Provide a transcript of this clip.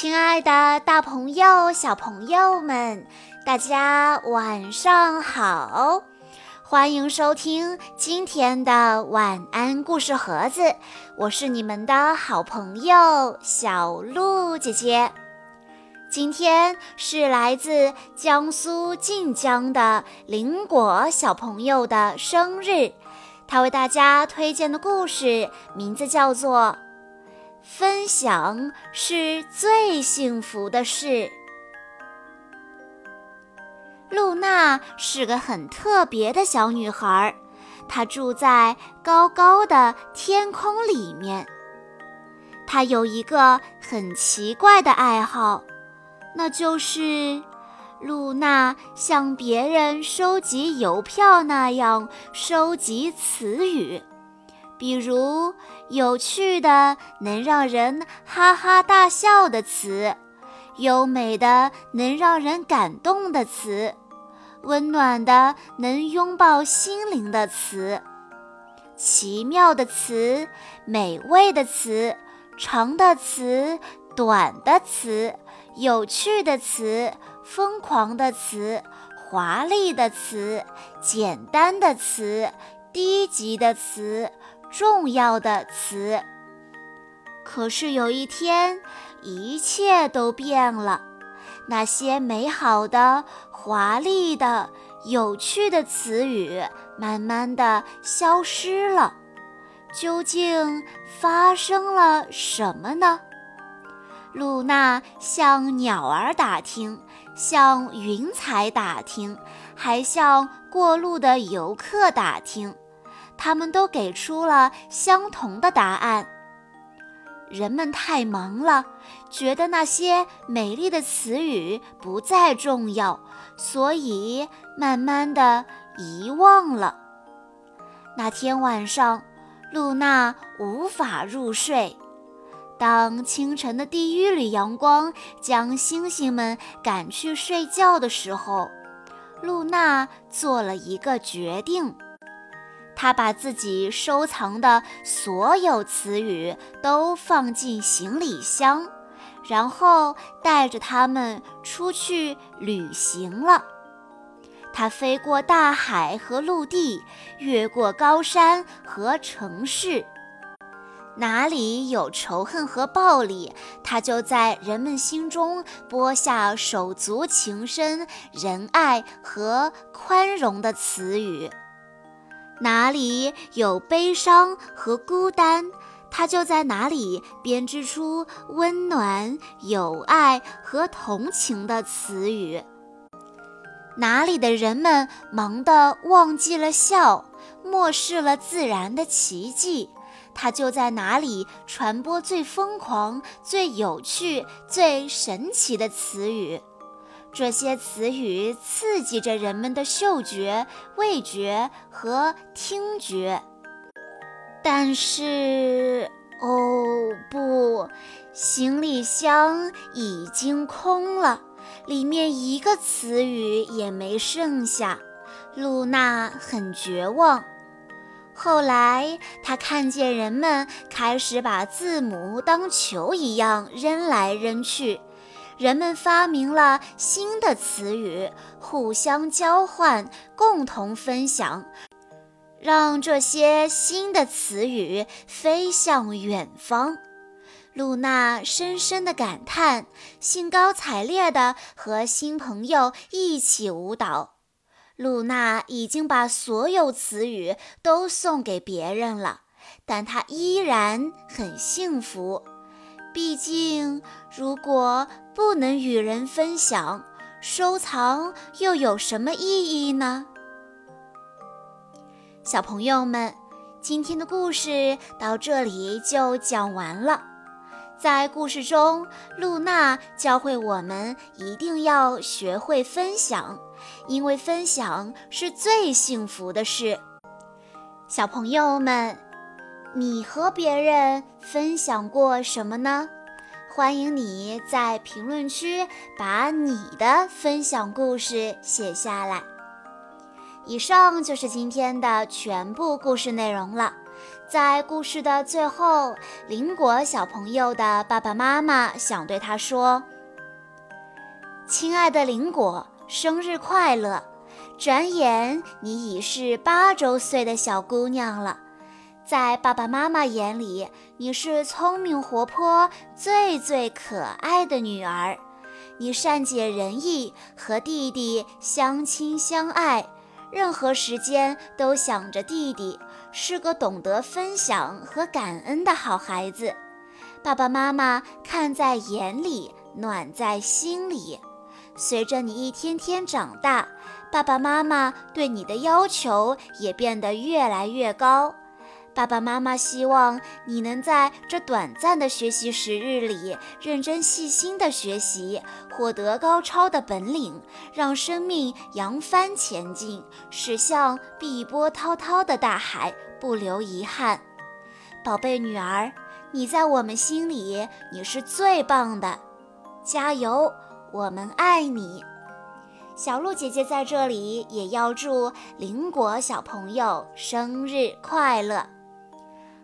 亲爱的，大朋友、小朋友们，大家晚上好！欢迎收听今天的晚安故事盒子，我是你们的好朋友小鹿姐姐。今天是来自江苏晋江的林果小朋友的生日，他为大家推荐的故事名字叫做。分享是最幸福的事。露娜是个很特别的小女孩，她住在高高的天空里面。她有一个很奇怪的爱好，那就是露娜像别人收集邮票那样收集词语。比如有趣的、能让人哈哈大笑的词，优美的、能让人感动的词，温暖的、能拥抱心灵的词，奇妙的词，美味的词，长的词，短的词，有趣的词，疯狂的词，华丽的词，简单的词，低级的词。重要的词。可是有一天，一切都变了。那些美好的、华丽的、有趣的词语慢慢的消失了。究竟发生了什么呢？露娜向鸟儿打听，向云彩打听，还向过路的游客打听。他们都给出了相同的答案。人们太忙了，觉得那些美丽的词语不再重要，所以慢慢的遗忘了。那天晚上，露娜无法入睡。当清晨的第一缕阳光将星星们赶去睡觉的时候，露娜做了一个决定。他把自己收藏的所有词语都放进行李箱，然后带着它们出去旅行了。他飞过大海和陆地，越过高山和城市，哪里有仇恨和暴力，他就在人们心中播下手足情深、仁爱和宽容的词语。哪里有悲伤和孤单，他就在哪里编织出温暖、友爱和同情的词语。哪里的人们忙得忘记了笑，漠视了自然的奇迹，他就在哪里传播最疯狂、最有趣、最神奇的词语。这些词语刺激着人们的嗅觉、味觉和听觉，但是，哦不，行李箱已经空了，里面一个词语也没剩下。露娜很绝望。后来，她看见人们开始把字母当球一样扔来扔去。人们发明了新的词语，互相交换，共同分享，让这些新的词语飞向远方。露娜深深地感叹，兴高采烈地和新朋友一起舞蹈。露娜已经把所有词语都送给别人了，但她依然很幸福。毕竟，如果不能与人分享，收藏又有什么意义呢？小朋友们，今天的故事到这里就讲完了。在故事中，露娜教会我们一定要学会分享，因为分享是最幸福的事。小朋友们。你和别人分享过什么呢？欢迎你在评论区把你的分享故事写下来。以上就是今天的全部故事内容了。在故事的最后，林果小朋友的爸爸妈妈想对他说：“亲爱的林果，生日快乐！转眼你已是八周岁的小姑娘了，在爸爸妈妈眼里，你是聪明活泼、最最可爱的女儿。你善解人意，和弟弟相亲相爱。”任何时间都想着弟弟，是个懂得分享和感恩的好孩子。爸爸妈妈看在眼里，暖在心里。随着你一天天长大，爸爸妈妈对你的要求也变得越来越高。爸爸妈妈希望你能在这短暂的学习时日里，认真细心的学习，获得高超的本领，让生命扬帆前进，驶向碧波滔滔的大海，不留遗憾。宝贝女儿，你在我们心里，你是最棒的，加油！我们爱你。小鹿姐姐在这里也要祝林果小朋友生日快乐。